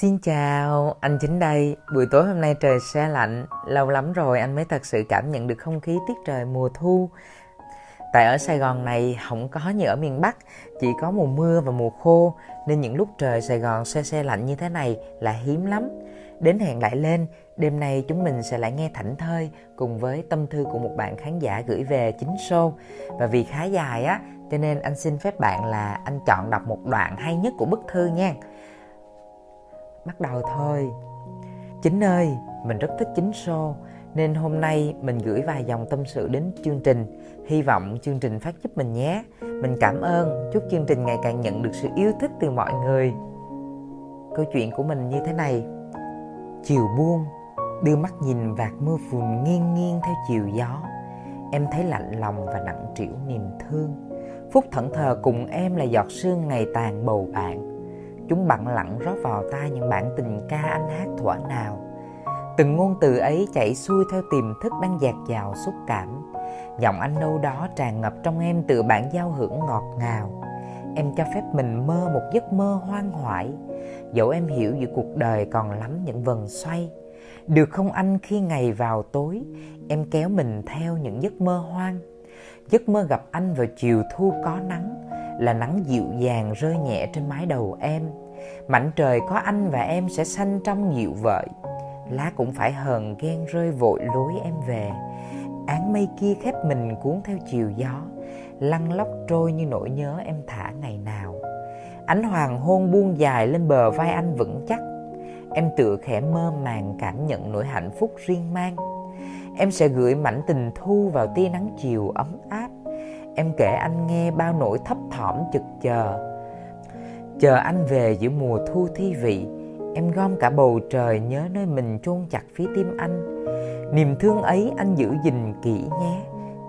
Xin chào, anh Chính đây. Buổi tối hôm nay trời xe lạnh, lâu lắm rồi anh mới thật sự cảm nhận được không khí tiết trời mùa thu. Tại ở Sài Gòn này không có như ở miền Bắc, chỉ có mùa mưa và mùa khô, nên những lúc trời Sài Gòn xe xe lạnh như thế này là hiếm lắm. Đến hẹn lại lên, đêm nay chúng mình sẽ lại nghe thảnh thơi cùng với tâm thư của một bạn khán giả gửi về chính show. Và vì khá dài á, cho nên anh xin phép bạn là anh chọn đọc một đoạn hay nhất của bức thư nha bắt đầu thôi. Chính ơi, mình rất thích chính show, nên hôm nay mình gửi vài dòng tâm sự đến chương trình. Hy vọng chương trình phát giúp mình nhé. Mình cảm ơn. Chúc chương trình ngày càng nhận được sự yêu thích từ mọi người. Câu chuyện của mình như thế này. Chiều buông, đưa mắt nhìn vạt mưa phùn nghiêng nghiêng theo chiều gió. Em thấy lạnh lòng và nặng trĩu niềm thương. Phút thẫn thờ cùng em là giọt sương ngày tàn bầu bạn. Chúng bạn lặng rót vào tai những bản tình ca anh hát thuở nào. Từng ngôn từ ấy chảy xuôi theo tiềm thức đang dạt dào xúc cảm. Giọng anh đâu đó tràn ngập trong em từ bản giao hưởng ngọt ngào. Em cho phép mình mơ một giấc mơ hoang hoải Dẫu em hiểu giữa cuộc đời còn lắm những vần xoay. Được không anh khi ngày vào tối, Em kéo mình theo những giấc mơ hoang. Giấc mơ gặp anh vào chiều thu có nắng, Là nắng dịu dàng rơi nhẹ trên mái đầu em. Mảnh trời có anh và em sẽ xanh trong dịu vợi Lá cũng phải hờn ghen rơi vội lối em về. Áng mây kia khép mình cuốn theo chiều gió, Lăn lóc trôi như nỗi nhớ em thả ngày nào. Ánh hoàng hôn buông dài lên bờ vai anh vững chắc. Em tựa khẽ mơ màng cảm nhận nỗi hạnh phúc riêng mang. Em sẽ gửi mảnh tình thu vào tia nắng chiều ấm áp. Em kể anh nghe bao nỗi thấp thỏm chực chờ. Chờ anh về giữa mùa thu thi vị, Em gom cả bầu trời nhớ nơi mình chôn chặt phía tim anh. Niềm thương ấy anh giữ gìn kỹ nhé,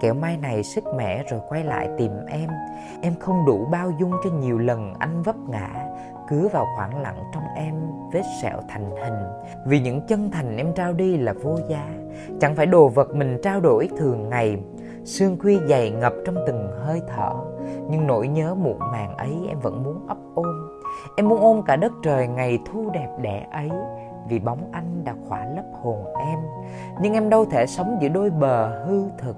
Kẻo mai này sức mẻ rồi quay lại tìm em. Em không đủ bao dung cho nhiều lần anh vấp ngã Cứa vào khoảng lặng trong em, vết sẹo thành hình. Vì những chân thành em trao đi là vô giá, Chẳng phải đồ vật mình trao đổi thường ngày. Sương khuya dày ngập trong từng hơi thở nhưng nỗi nhớ muộn màng ấy em vẫn muốn ấp ôm. Em muốn ôm cả đất trời ngày thu đẹp đẽ ấy Vì bóng anh đã khỏa lấp hồn em. Nhưng em đâu thể sống giữa đôi bờ hư thực.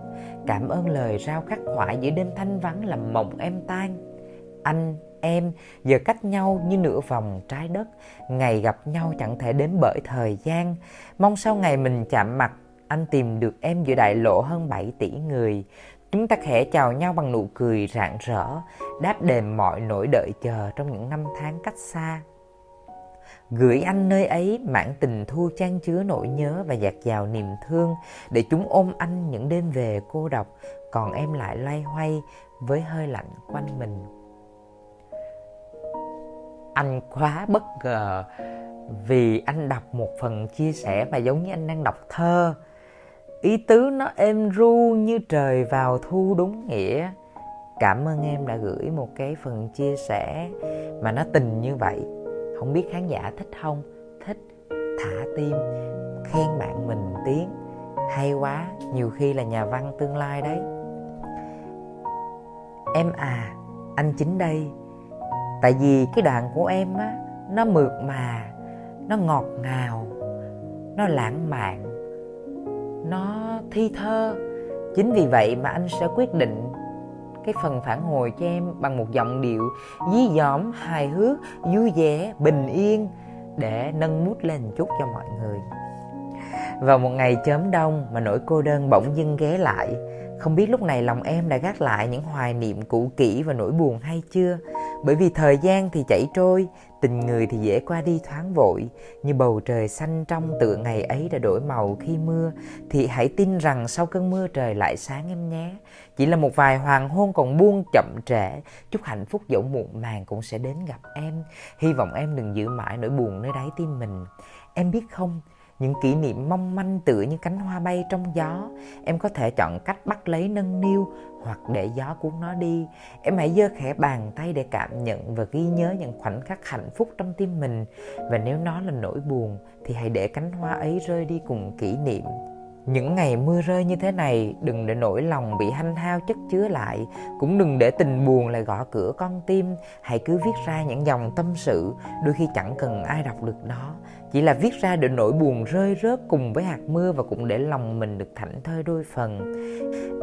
Cảm ơn lời rao khắc khoải giữa đêm thanh vắng làm mộng em tan. Anh, em giờ cách nhau như nửa vòng trái đất. Ngày gặp nhau chẳng thể đến bởi thời gian. Mong sau ngày mình chạm mặt anh tìm được em giữa đại lộ hơn 7 tỷ người. Chúng ta khẽ chào nhau bằng nụ cười rạng rỡ, đáp đền mọi nỗi đợi chờ trong những năm tháng cách xa. Gửi anh nơi ấy mãn tình thu trang chứa nỗi nhớ và dạt dào niềm thương để chúng ôm anh những đêm về cô độc, còn em lại loay hoay với hơi lạnh quanh mình. Anh quá bất ngờ vì anh đọc một phần chia sẻ mà giống như anh đang đọc thơ ý tứ nó êm ru như trời vào thu đúng nghĩa. Cảm ơn em đã gửi một cái phần chia sẻ mà nó tình như vậy. Không biết khán giả thích không? Thích. Thả tim. Khen bạn mình tiếng. Hay quá. Nhiều khi là nhà văn tương lai đấy. Em à anh chính đây. Tại vì cái đoạn của em á, nó mượt mà, nó ngọt ngào, nó lãng mạn nó thi thơ. Chính vì vậy mà anh sẽ quyết định cái phần phản hồi cho em bằng một giọng điệu dí dỏm, hài hước, vui vẻ, bình yên để nâng mút lên chút cho mọi người. Vào một ngày chớm đông mà nỗi cô đơn bỗng dưng ghé lại, không biết lúc này lòng em đã gác lại những hoài niệm cũ kỹ và nỗi buồn hay chưa? Bởi vì thời gian thì chảy trôi tình người thì dễ qua đi thoáng vội, như bầu trời xanh trong tựa ngày ấy đã đổi màu khi mưa, thì hãy tin rằng sau cơn mưa trời lại sáng em nhé. Chỉ là một vài hoàng hôn còn buông chậm trễ, chúc hạnh phúc dẫu muộn màng cũng sẽ đến gặp em. Hy vọng em đừng giữ mãi nỗi buồn nơi đáy tim mình. Em biết không, những kỷ niệm mong manh tựa như cánh hoa bay trong gió, em có thể chọn cách bắt lấy nâng niu hoặc để gió cuốn nó đi. Em hãy giơ khẽ bàn tay để cảm nhận và ghi nhớ những khoảnh khắc hạnh phúc trong tim mình. Và nếu nó là nỗi buồn, thì hãy để cánh hoa ấy rơi đi cùng kỷ niệm. Những ngày mưa rơi như thế này, đừng để nỗi lòng bị hanh hao chất chứa lại. Cũng đừng để tình buồn lại gõ cửa con tim. Hãy cứ viết ra những dòng tâm sự, đôi khi chẳng cần ai đọc được nó chỉ là viết ra để nỗi buồn rơi rớt cùng với hạt mưa và cũng để lòng mình được thảnh thơi đôi phần.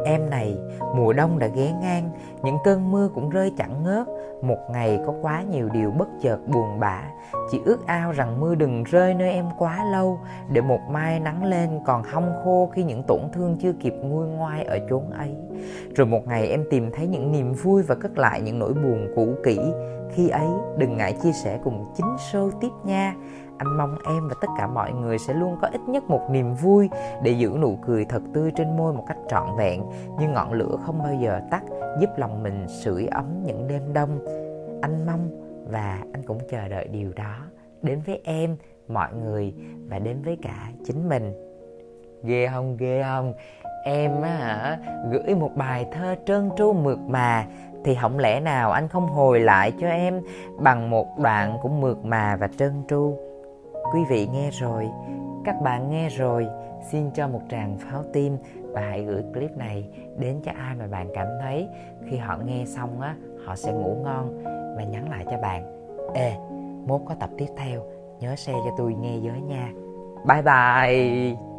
Em này, mùa đông đã ghé ngang, những cơn mưa cũng rơi chẳng ngớt. Một ngày có quá nhiều điều bất chợt buồn bã. Chỉ ước ao rằng mưa đừng rơi nơi em quá lâu, để một mai nắng lên còn hong khô khi những tổn thương chưa kịp nguôi ngoai ở chốn ấy. Rồi một ngày em tìm thấy những niềm vui và cất lại những nỗi buồn cũ kỹ. Khi ấy, đừng ngại chia sẻ cùng chính show tiếp nha anh mong em và tất cả mọi người sẽ luôn có ít nhất một niềm vui để giữ nụ cười thật tươi trên môi một cách trọn vẹn. Như ngọn lửa không bao giờ tắt, giúp lòng mình sưởi ấm những đêm đông. Anh mong và anh cũng chờ đợi điều đó. Đến với em, mọi người, và đến với cả chính mình. Ghê không ghê không? Em á hả, gửi một bài thơ trơn tru mượt mà. Thì không lẽ nào anh không hồi lại cho em bằng một đoạn cũng mượt mà và trơn tru? Quý vị nghe rồi, các bạn nghe rồi. Xin cho một tràng pháo tim và hãy gửi clip này đến cho ai mà bạn cảm thấy khi họ nghe xong á, họ sẽ ngủ ngon và nhắn lại cho bạn. Ê, mốt có tập tiếp theo, nhớ share cho tôi nghe với nha. Bye bye.